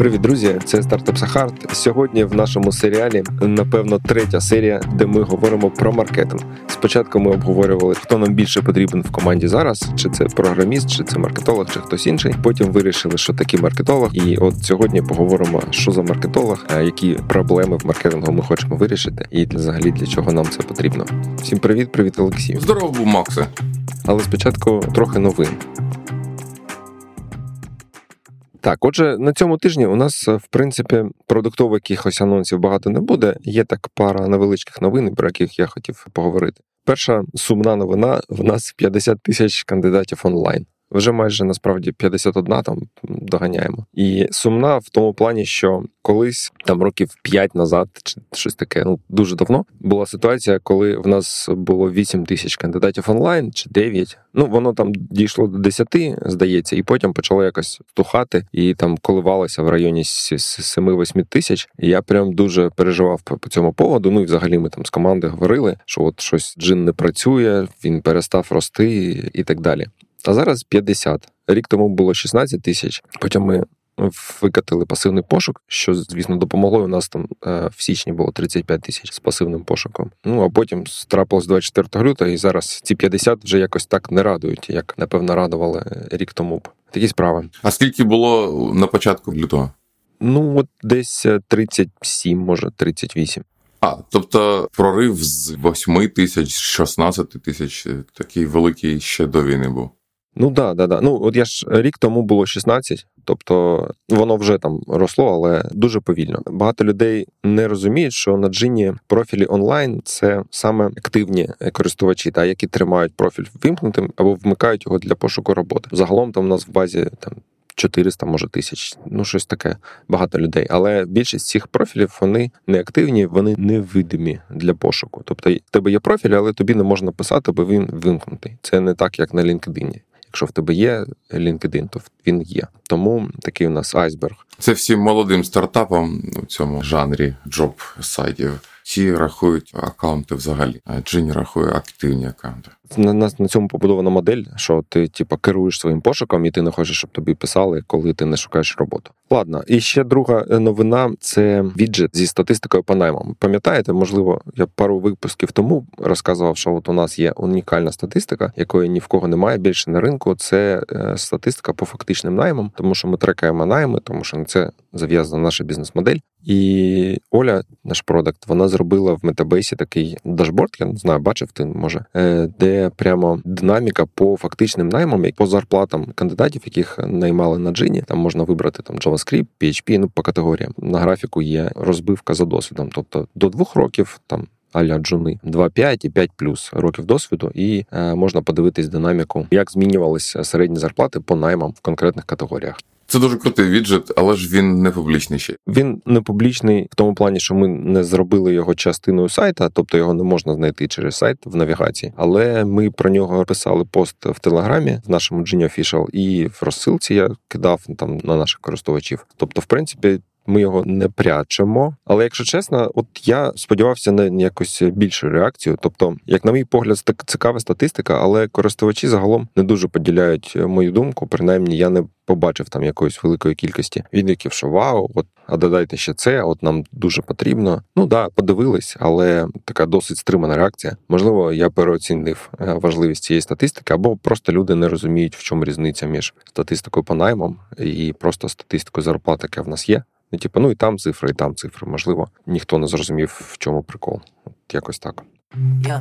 Привіт, друзі! Це стартап Сахарт. Сьогодні в нашому серіалі, напевно, третя серія, де ми говоримо про маркетинг. Спочатку ми обговорювали, хто нам більше потрібен в команді зараз, чи це програміст, чи це маркетолог, чи хтось інший. Потім вирішили, що такий маркетолог. І от сьогодні поговоримо, що за маркетолог, які проблеми в маркетингу ми хочемо вирішити, і взагалі для чого нам це потрібно. Всім привіт, привіт, Олексій. Здорово, Максе. Але спочатку трохи новин. Так, отже, на цьому тижні у нас, в принципі, продуктово якихось анонсів багато не буде. Є так пара невеличких новин, про яких я хотів поговорити. Перша сумна новина: в нас 50 тисяч кандидатів онлайн. Вже майже насправді 51 там доганяємо. І сумна в тому плані, що колись там років 5 назад, чи щось таке, ну дуже давно була ситуація, коли в нас було 8 тисяч кандидатів онлайн чи 9. Ну воно там дійшло до 10, здається, і потім почало якось стухати і там коливалося в районі 7-8 тисяч. І я прям дуже переживав по цьому поводу. Ну і взагалі ми там з команди говорили, що от щось джин не працює, він перестав рости і так далі. А зараз 50. Рік тому було 16 тисяч. Потім ми викатили пасивний пошук, що, звісно, допомогло. У нас там е, в січні було 35 тисяч з пасивним пошуком. Ну а потім трапилось 24 лютого, і зараз ці 50 вже якось так не радують, як напевно радували рік тому. Такі справи. А скільки було на початку лютого? Ну, от десь 37, може 38. А, тобто прорив з 8 тисяч, 16 тисяч, такий великий ще до війни був. Ну да, да, да. Ну от я ж рік тому було 16, тобто воно вже там росло, але дуже повільно. Багато людей не розуміють, що на джині профілі онлайн це саме активні користувачі, та які тримають профіль вимкнутим або вмикають його для пошуку роботи. Загалом там у нас в базі там. 400, може тисяч, ну щось таке багато людей. Але більшість цих профілів вони не активні, вони невидимі для пошуку. Тобто, в тебе є профіль, але тобі не можна писати, бо він вимкнутий. Це не так, як на LinkedIn. Якщо в тебе є LinkedIn, то він є. Тому такий у нас айсберг. Це всім молодим стартапам у цьому жанрі джоб сайтів. Ці рахують аккаунти взагалі, Джині рахує активні аккаунти. На, на на, цьому побудована модель, що ти типу, керуєш своїм пошуком, і ти не хочеш, щоб тобі писали, коли ти не шукаєш роботу. Ладно, і ще друга новина це віджит зі статистикою по наймам. Пам'ятаєте, можливо, я пару випусків тому розказував, що от у нас є унікальна статистика, якої ні в кого немає більше на ринку. Це е, статистика по фактичним наймам, тому що ми трекаємо найми, тому що на це зав'язана наша бізнес-модель. І Оля, наш продакт, вона зробила в метабейсі такий дашборд, я не знаю, бачив ти може, е, прямо динаміка по фактичним наймам, по зарплатам кандидатів, яких наймали на джині. Там можна вибрати там JavaScript, PHP, ну по категоріям. На графіку є розбивка за досвідом. Тобто до двох років там. Аля джуни 2,5 і 5 плюс років досвіду, і е, можна подивитись динаміку, як змінювалися середні зарплати по наймам в конкретних категоріях. Це дуже крутий віджит, але ж він не публічний ще. Він не публічний в тому плані, що ми не зробили його частиною сайта, тобто його не можна знайти через сайт в навігації. Але ми про нього писали пост в телеграмі в нашому Genie Official, і в розсилці я кидав там на наших користувачів. Тобто, в принципі. Ми його не прячемо, але якщо чесно, от я сподівався на якусь більшу реакцію. Тобто, як на мій погляд, так цікава статистика, але користувачі загалом не дуже поділяють мою думку. Принаймні, я не побачив там якоїсь великої кількості відгуків, що вау, от а додайте ще це, от нам дуже потрібно. Ну да, подивились, але така досить стримана реакція. Можливо, я переоцінив важливість цієї статистики, або просто люди не розуміють, в чому різниця між статистикою по наймам і просто статистикою зарплат, яка в нас є. Ну, типу, ну і там цифри, і там цифри. Можливо, ніхто не зрозумів, в чому прикол. От якось так. Yeah.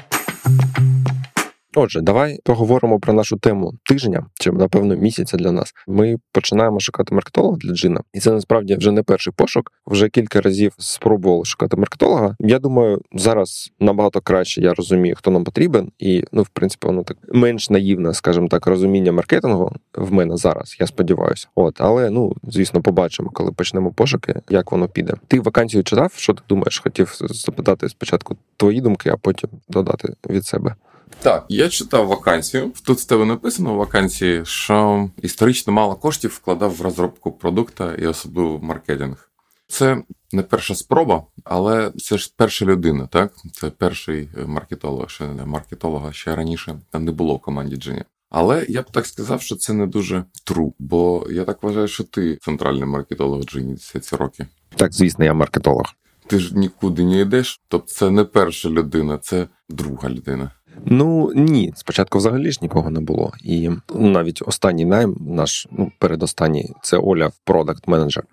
Отже, давай поговоримо про нашу тему тижня чи напевно місяця для нас. Ми починаємо шукати маркетолога для джина, і це насправді вже не перший пошук. Вже кілька разів спробували шукати маркетолога. Я думаю, зараз набагато краще я розумію, хто нам потрібен, і ну, в принципі, воно так менш наївне, скажімо так, розуміння маркетингу в мене зараз. Я сподіваюся. От, але ну звісно, побачимо, коли почнемо пошуки, як воно піде. Ти вакансію читав? Що ти думаєш? Хотів запитати спочатку твої думки, а потім додати від себе. Так, я читав вакансію. Тут в тебе написано в вакансії, що історично мало коштів вкладав в розробку продукта і особливо в маркетинг. Це не перша спроба, але це ж перша людина, так? Це перший маркетолог, ще не маркетолога ще раніше не було в команді Джині. Але я б так сказав, що це не дуже true, бо я так вважаю, що ти центральний маркетолог Джині всі ці роки. Так, звісно, я маркетолог. Ти ж нікуди не йдеш, тобто це не перша людина, це друга людина. Ну ні, спочатку взагалі ж нікого не було. І навіть останній найм, наш ну передостанній, це Оля, product manager.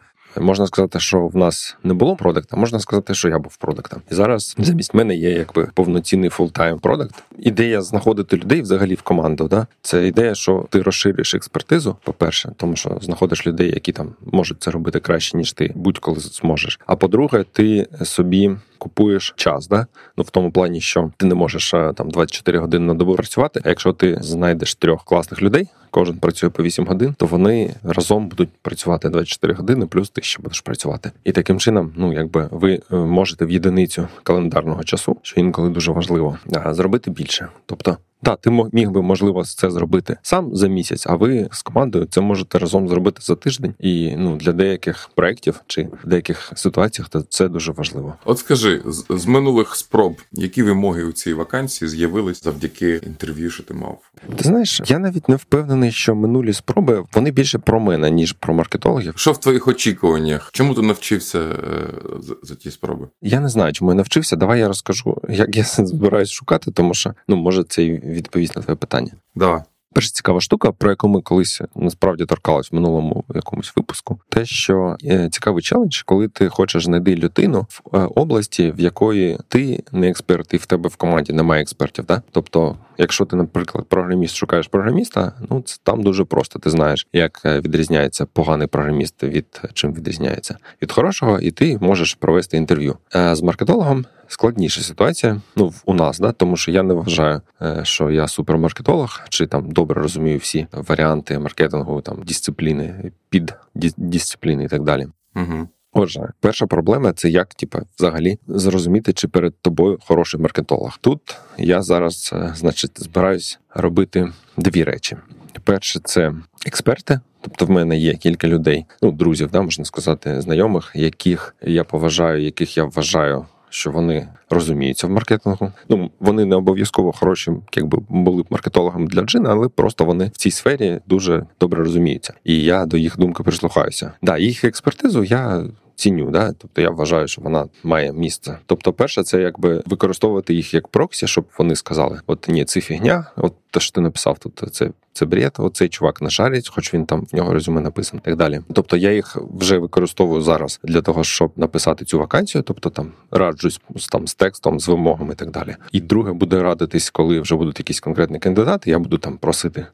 Можна сказати, що в нас не було product а, можна сказати, що я був product ом. І зараз замість мене є якби повноцінний full-time product. Ідея знаходити людей взагалі в команду. Да? Це ідея, що ти розшириш експертизу, по-перше, тому що знаходиш людей, які там можуть це робити краще, ніж ти будь-коли зможеш. А по-друге, ти собі. Купуєш час, да? Ну в тому плані, що ти не можеш там 24 години на добу працювати. А якщо ти знайдеш трьох класних людей, кожен працює по 8 годин, то вони разом будуть працювати 24 години, плюс ти ще будеш працювати. І таким чином, ну якби ви е, можете в єдиницю календарного часу, що інколи дуже важливо, зробити більше. Тобто так, ти міг би можливо це зробити сам за місяць, а ви з командою це можете разом зробити за тиждень. І ну для деяких проєктів чи в деяких ситуаціях то це дуже важливо. От скажи з, з минулих спроб, які вимоги у цій вакансії з'явились завдяки інтерв'ю, що ти мав? Ти знаєш, я навіть не впевнений, що минулі спроби вони більше про мене ніж про маркетологів. Що в твоїх очікуваннях? Чому ти навчився е, за, за ті спроби? Я не знаю, чому я навчився. Давай я розкажу, як я збираюсь шукати, тому що ну може це відповість на твоє питання. Давай. Перша цікава штука, про яку ми колись насправді торкались в минулому якомусь випуску, те, що е, цікавий челендж, коли ти хочеш знайти людину в е, області, в якої ти не експерт, і в тебе в команді немає експертів. Да? Тобто, якщо ти, наприклад, програміст шукаєш програміста, ну це там дуже просто. Ти знаєш, як е, відрізняється поганий програміст від чим відрізняється від хорошого, і ти можеш провести інтерв'ю з маркетологом складніша ситуація. Ну у нас, да, тому що я не вважаю, е, що я супермаркетолог, чи там добре розумію всі варіанти маркетингу, там дисципліни, під дисципліни і так далі. Угу. Отже, перша проблема це як, типу, взагалі зрозуміти, чи перед тобою хороший маркетолог. Тут я зараз, е, значить, збираюсь робити дві речі. Перше, це експерти. Тобто в мене є кілька людей, ну друзів, да можна сказати, знайомих, яких я поважаю, яких я вважаю що вони розуміються в маркетингу. Ну вони не обов'язково хороші, якби були б маркетологами для джина, але просто вони в цій сфері дуже добре розуміються. І я до їх думки прислухаюся. Да, їх експертизу я. Ціню, да, тобто я вважаю, що вона має місце. Тобто, перше, це якби використовувати їх як проксі, щоб вони сказали: от ні, це фігня, от те, що ти написав, тут це це бред, оцей чувак нашарить, хоч він там в нього резюме написано, так далі. Тобто я їх вже використовую зараз для того, щоб написати цю вакансію, тобто там раджусь там з текстом, з вимогами і так далі. І друге буде радитись, коли вже будуть якісь конкретні кандидати. Я буду там просити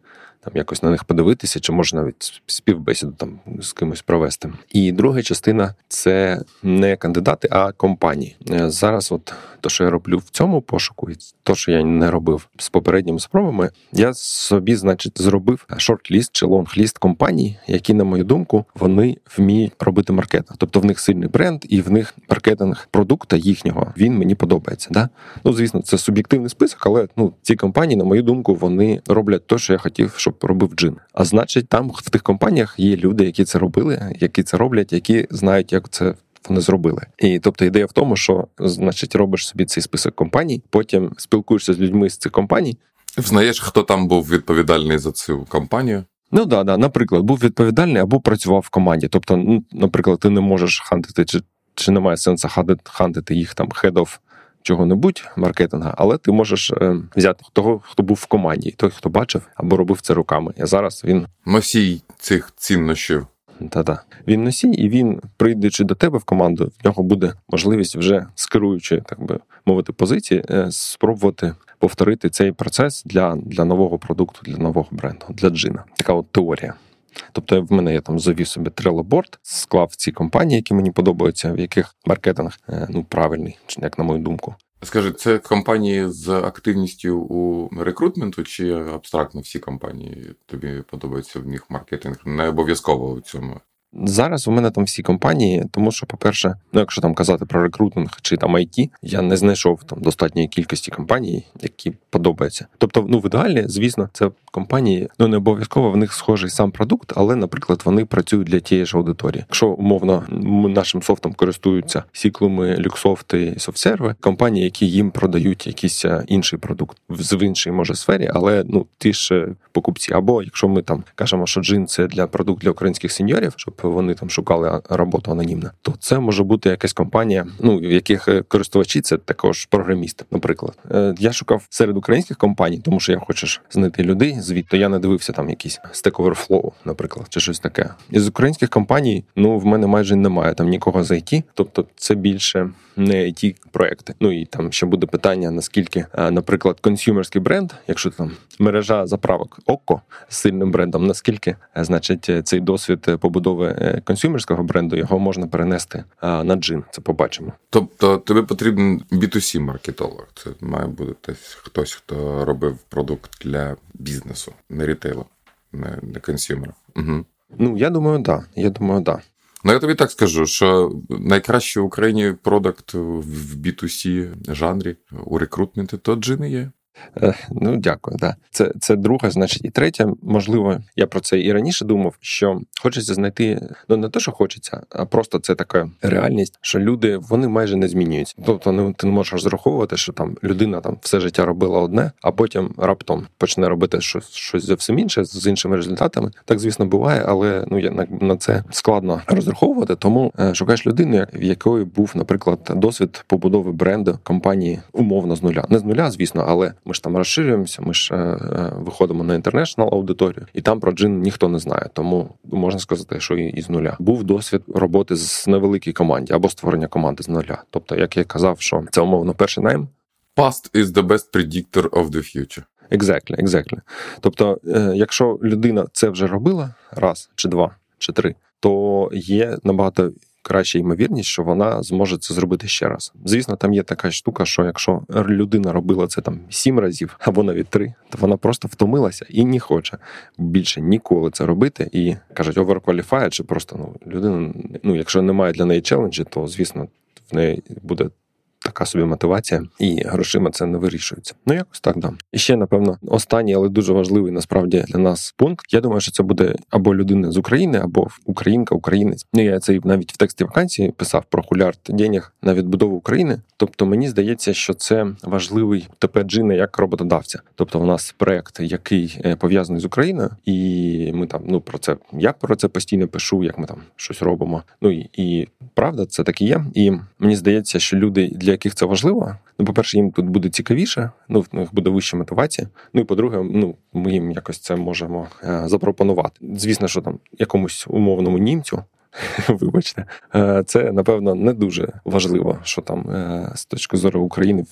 там якось на них подивитися, чи може навіть співбесіду там з кимось провести. І друга частина це не кандидати, а компанії. Е, зараз, от то, що я роблю в цьому пошуку, і то, що я не робив з попередніми спробами, я собі, значить, зробив short list чи long list компаній, які, на мою думку, вони вміють робити маркетинг. Тобто в них сильний бренд, і в них маркетинг продукта їхнього він мені подобається. Да? Ну звісно, це суб'єктивний список, але ну ці компанії, на мою думку, вони роблять те, що я хотів, щоб щоб робив Джин. А значить, там в тих компаніях є люди, які це робили, які це роблять, які знають, як це. Вони зробили, і тобто ідея в тому, що значить робиш собі цей список компаній, потім спілкуєшся з людьми з цих компаній. Взнаєш, хто там був відповідальний за цю компанію? Ну да, да. Наприклад, був відповідальний або працював в команді. Тобто, ну, наприклад, ти не можеш хантити, чи чи немає сенсу хантити їх там head of чого-небудь маркетинга, але ти можеш е, взяти того, хто був в команді, той, хто бачив або робив це руками. І зараз він носій цих ціннощів. Та-та. Він носій, і він, прийдучи до тебе в команду, в нього буде можливість вже скеруючи, так би мовити, позиції, е, спробувати повторити цей процес для для нового продукту, для нового бренду, для джина. Така от теорія. Тобто, в мене я там завів собі трелоборд, склав ці компанії, які мені подобаються, в яких маркетинг е, ну правильний, як на мою думку. Скажи, це компанії з активністю у рекрутменту, чи абстрактно всі компанії тобі подобаються в них маркетинг? Не обов'язково у цьому. Зараз у мене там всі компанії, тому що, по-перше, ну якщо там казати про рекрутинг чи там IT, я не знайшов там достатньої кількості компаній, які подобаються. Тобто, ну в ідеалі, звісно, це компанії, ну не обов'язково в них схожий сам продукт, але, наприклад, вони працюють для тієї ж аудиторії. Якщо умовно нашим софтом користуються сіклуми, люксофти софтсерви, компанії, які їм продають якийсь е, інший продукт в іншій може сфері, але ну ті ж е, покупці. Або якщо ми там кажемо, що джин це для продукт для українських сеньорів, щоб вони там шукали роботу анонімно, то це може бути якась компанія, ну в яких е, користувачі це також програмісти. Наприклад, я шукав серед українських компаній, тому що я хочу знайти людей звідти. Я не дивився там якісь Stack Overflow, наприклад, чи щось таке. Із українських компаній, ну в мене майже немає там нікого з IT, тобто це більше не it проекти. Ну і там ще буде питання: наскільки, наприклад, консюмерський бренд, якщо там мережа заправок ОККО з сильним брендом, наскільки значить цей досвід побудови е, консюмерського бренду його можна перенести на джин? Це побачимо. Тобто тобі потрібен B2C маркетолог. Це має бути хтось, хто робив продукт для бізнесу, не рітейлу, не не консюмера. Угу. Ну я думаю, так. Да. Я думаю, да. Ну, я тобі так скажу, що найкращий в Україні продакт в B2C жанрі у рекрутменті то джини є. Е, ну, дякую, да. Це це друга, значить, і третя, можливо, я про це і раніше думав, що хочеться знайти ну не те, що хочеться, а просто це така реальність, що люди вони майже не змінюються. Тобто, ну ти не можеш розраховувати, що там людина там все життя робила одне, а потім раптом почне робити щось щось зовсім інше з іншими результатами. Так, звісно, буває, але ну я на, на це складно розраховувати. Тому е, шукаєш людину, в якої був, наприклад, досвід побудови бренду компанії умовно з нуля, не з нуля, звісно, але ми ж там розширюємося, ми ж е, е, виходимо на інтернешнл аудиторію, і там про джин ніхто не знає. Тому можна сказати, що і, з нуля був досвід роботи з невеликій команді або створення команди з нуля. Тобто, як я казав, що це умовно перший найм. Past is the best predictor of the future. Exactly, exactly. Тобто, е, якщо людина це вже робила раз чи два чи три, то є набагато краща ймовірність, що вона зможе це зробити ще раз. Звісно, там є така штука, що якщо людина робила це там сім разів або навіть три, то вона просто втомилася і не хоче більше ніколи це робити. І кажуть, оверкваліфає, чи просто ну людина, ну якщо немає для неї челенджі, то звісно в неї буде така собі мотивація, і грошима це не вирішується. Ну якось так да. І ще напевно останній, але дуже важливий насправді для нас пункт. Я думаю, що це буде або людина з України, або українка, українець. Ну я це навіть в тексті вакансії писав про хулярд денег на відбудову України. Тобто мені здається, що це важливий ТП Джина як роботодавця. Тобто, у нас проект, який е, пов'язаний з Україною, і ми там ну про це я про це постійно пишу, як ми там щось робимо. Ну і, і правда, це так і є. І мені здається, що люди для для яких це важливо. Ну, по-перше, їм тут буде цікавіше, ну в них буде вища мотивація. Ну і по-друге, ну ми їм якось це можемо е, запропонувати. Звісно, що там якомусь умовному німцю. Вибачте, е, це напевно не дуже важливо, що там е, з точки зору України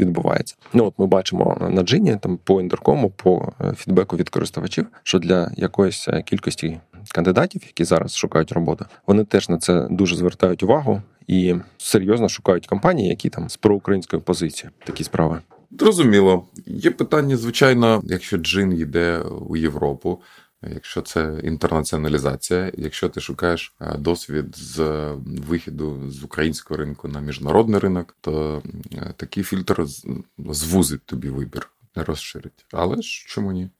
відбувається. Ну от ми бачимо на джині там по інтеркому, по фідбеку від користувачів, що для якоїсь кількості кандидатів, які зараз шукають роботу, вони теж на це дуже звертають увагу і серйозно шукають компанії, які там з проукраїнської позиції такі справи. Зрозуміло. Є питання, звичайно, якщо джин йде у Європу. Якщо це інтернаціоналізація, якщо ти шукаєш е, досвід з вихіду з українського ринку на міжнародний ринок, то е, такий фільтр звузить тобі вибір, не розширить. Але ж чому ні?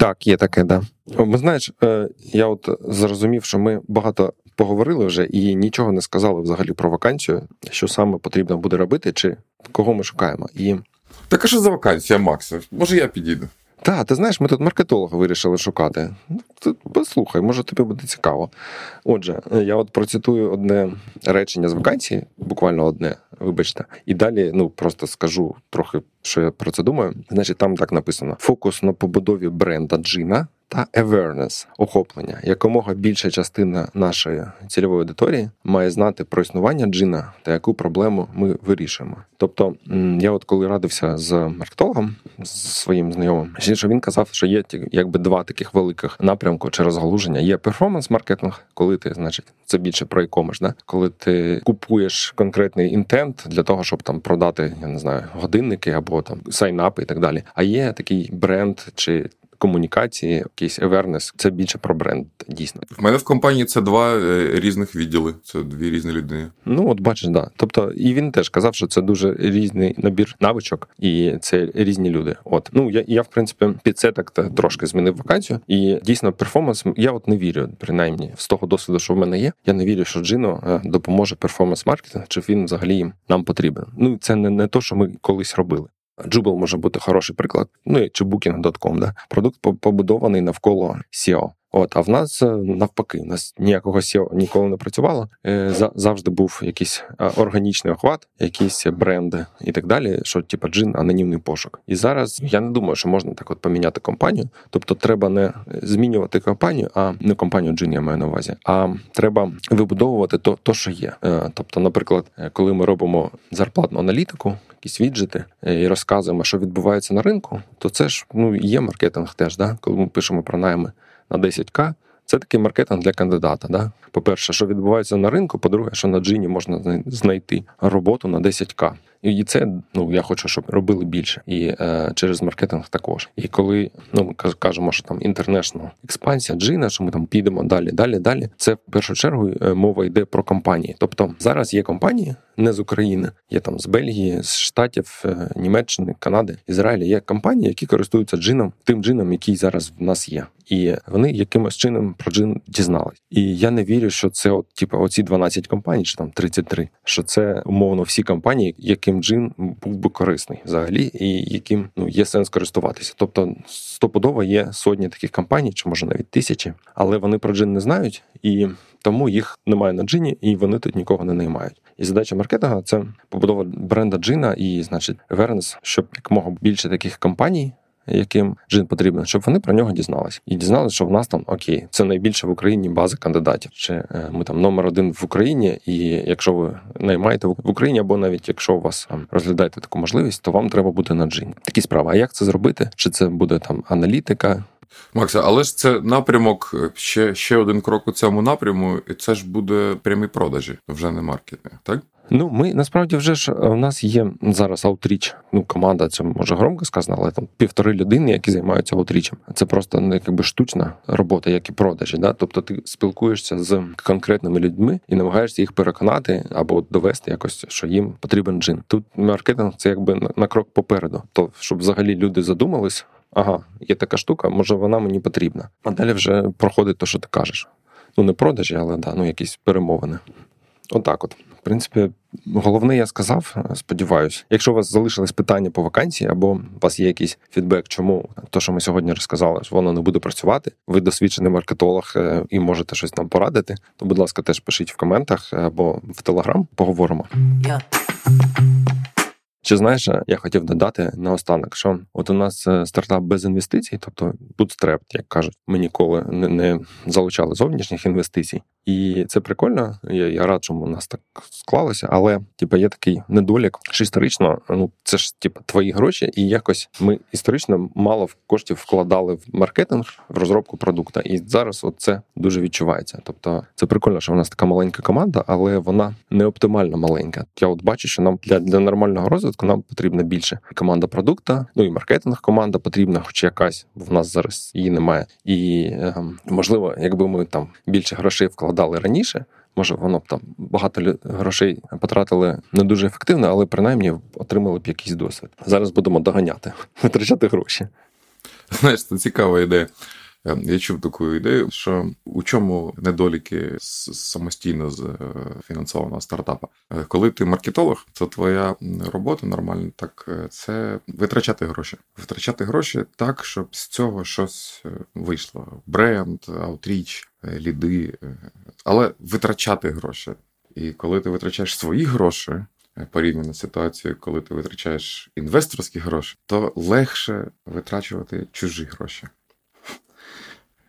Так, є таке, да. Ми знаєш, е, я от зрозумів, що ми багато поговорили вже і нічого не сказали взагалі про вакансію, що саме потрібно буде робити, чи кого ми шукаємо. І... Так а що за вакансія, Макс? Може, я підійду? Так, ти знаєш, ми тут маркетолога вирішили шукати. Ну, послухай, може тобі буде цікаво. Отже, я от процитую одне речення з вакансії, буквально одне, вибачте, і далі ну просто скажу трохи, що я про це думаю. Значить, там так написано: фокус на побудові бренда Джина та awareness – охоплення. Якомога більша частина нашої цільової аудиторії має знати про існування джина та яку проблему ми вирішуємо. Тобто, я, от коли радився з маркетологом з своїм знайомим, що він казав, що є якби два таких великих напрямку чи розгалуження. Є перформанс-маркетинг, коли ти, значить, це більше про e-commerce, да? коли ти купуєш конкретний інтент для того, щоб там продати, я не знаю, годинники або там сайнапи і так далі. А є такий бренд чи комунікації, якийсь awareness. Це більше про бренд. Дійсно, в мене в компанії це два е, різних відділи. Це дві різні людини. Ну от бачиш, да. Тобто, і він теж казав, що це дуже різний набір навичок, і це різні люди. От ну я я в принципі під це так трошки змінив вакансію, і дійсно перформанс. Я от не вірю, принаймні з того досвіду, що в мене є. Я не вірю, що Джино е, допоможе перформанс маркетинг, чи він взагалі нам потрібен. Ну це не, не то, що ми колись робили. Джубл може бути хороший приклад. Ну чи Booking.com, да продукт побудований навколо SEO. От, а в нас е, навпаки, у нас ніякого SEO ніколи не працювало. Е, завжди був якийсь органічний охват, якісь бренди і так далі. Що типа джин, анонімний пошук. І зараз я не думаю, що можна так от поміняти компанію. Тобто, треба не змінювати компанію, а не компанію джин, я маю на увазі. А треба вибудовувати то, то що є. Е, тобто, наприклад, коли ми робимо зарплатну аналітику, якісь віджити і розказуємо, що відбувається на ринку, то це ж ну є маркетинг теж, да, коли ми пишемо про найми на 10к. Це такий маркетинг для кандидата. Да? По-перше, що відбувається на ринку, по-друге, що на джині можна знайти роботу на 10к. І це ну я хочу, щоб робили більше, і е, через маркетинг також. І коли ну ми кажемо, що там інтернешнл експансія, джина, що ми там підемо далі, далі, далі. Це в першу чергу е, мова йде про компанії. Тобто зараз є компанії не з України, є там з Бельгії, з Штатів, е, Німеччини, Канади, Ізраїля. Є компанії, які користуються джином, тим джином, який зараз в нас є, і вони якимось чином про джин дізнались. І я не вірю, що це от типу, оці 12 компаній, чи там 33, що це умовно всі компанії, які яким джин був би корисний взагалі, і яким ну є сенс користуватися. Тобто стопудово є сотні таких компаній, чи може навіть тисячі, але вони про джин не знають, і тому їх немає на джині, і вони тут нікого не наймають. І задача маркетинга це побудова бренда джина і, значить, вернес, щоб якомога більше таких компаній яким джин потрібен, щоб вони про нього дізналися і дізналися, що в нас там окей, це найбільша в Україні база кандидатів. Чи е, ми там номер один в Україні, і якщо ви наймаєте в Україні, або навіть якщо у вас там розглядаєте таку можливість, то вам треба бути на джині. Такі справи. А як це зробити? Чи це буде там аналітика? Макса, але ж це напрямок, ще ще один крок у цьому напряму, і це ж буде прямі продажі, вже не маркетинг, так? Ну, ми насправді вже ж у нас є зараз аутріч. Ну, команда, це може громко сказано, але там півтори людини, які займаються аутрічем. Це просто ну, якби штучна робота, як і продажі. Да? Тобто ти спілкуєшся з конкретними людьми і намагаєшся їх переконати або довести якось, що їм потрібен джин. Тут маркетинг це якби на крок попереду. То щоб взагалі люди задумались. Ага, є така штука, може вона мені потрібна. А далі вже проходить те, що ти кажеш. Ну, не продажі, але да, ну якісь перемовини. Отак, от, в принципі, головне, я сказав. Сподіваюсь, якщо у вас залишились питання по вакансії, або у вас є якийсь фідбек, чому то, що ми сьогодні розказали, що воно не буде працювати. Ви досвідчений маркетолог е, і можете щось нам порадити. То, будь ласка, теж пишіть в коментах або в телеграм. Поговоримо. Yeah. Чи знаєш, я хотів додати наостанок, що от у нас е, стартап без інвестицій, тобто bootstrap, як кажуть, ми ніколи не залучали зовнішніх інвестицій, і це прикольно. Я я рад, що у нас так склалося, але типу, є такий недолік, що історично, ну це ж типу, твої гроші, і якось ми історично мало коштів вкладали в маркетинг, в розробку продукта. І зараз от це дуже відчувається. Тобто, це прикольно, що у нас така маленька команда, але вона не оптимально маленька. Я от бачу, що нам для, для нормального розвитку нам потрібна більше команда продукта, ну і маркетинг команда потрібна, хоч якась, в нас зараз її немає. І е, можливо, якби ми там більше грошей вкладали раніше. Може, воно б там багато грошей потратили не дуже ефективно, але принаймні отримали б якийсь досвід. Зараз будемо доганяти, витрачати гроші. Знаєш, це цікава ідея. Е, я чув таку ідею, що у чому недоліки самостійно з е, фінансованого стартапа. Е, коли ти маркетолог, то твоя робота нормальна, так це витрачати гроші. Витрачати гроші так, щоб з цього щось вийшло. Бренд, аутріч, ліди, але витрачати гроші. І коли ти витрачаєш свої гроші. Порівняно з ситуацією, коли ти витрачаєш інвесторські гроші, то легше витрачувати чужі гроші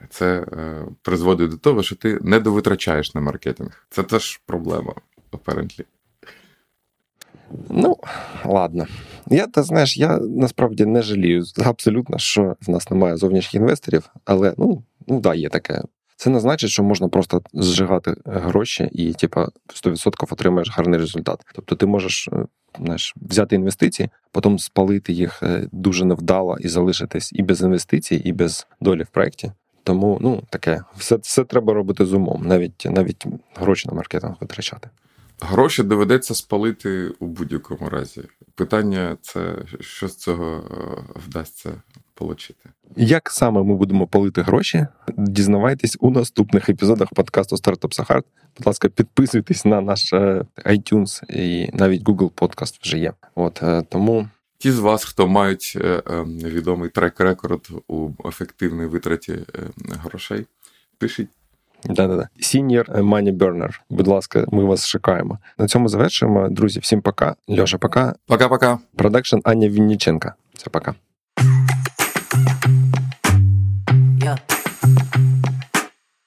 це е, призводить до того, що ти не довитрачаєш на маркетинг. Це теж проблема, apparently. Ну, ладно. Я ти знаєш, я насправді не жалію абсолютно, що в нас немає зовнішніх інвесторів, але ну, ну да, є таке. Це не значить, що можна просто зжигати гроші і, типа, 100% отримаєш гарний результат. Тобто, ти можеш е, знаєш, взяти інвестиції, потім спалити їх е, дуже невдало і залишитись і без інвестицій, і без долі в проєкті. Тому ну таке, все все треба робити з умом, навіть навіть гроші на маркетинг витрачати. Гроші доведеться спалити у будь-якому разі. Питання це що з цього вдасться отримати. Як саме ми будемо палити гроші? Дізнавайтесь у наступних епізодах подкасту Startup Sahart. Будь ласка, підписуйтесь на наш е, iTunes і навіть Google Podcast вже є. От е, тому. Ті з вас, хто мають е, відомий трек-рекорд у ефективній витраті грошей, пишіть. Да-да-да. Senior Money Burner. Будь ласка, ми вас шукаємо. На цьому завершуємо. Друзі, всім пока. Льоша, пока. Пока-пока. Продакшн Аня Вінніченка. Все пока.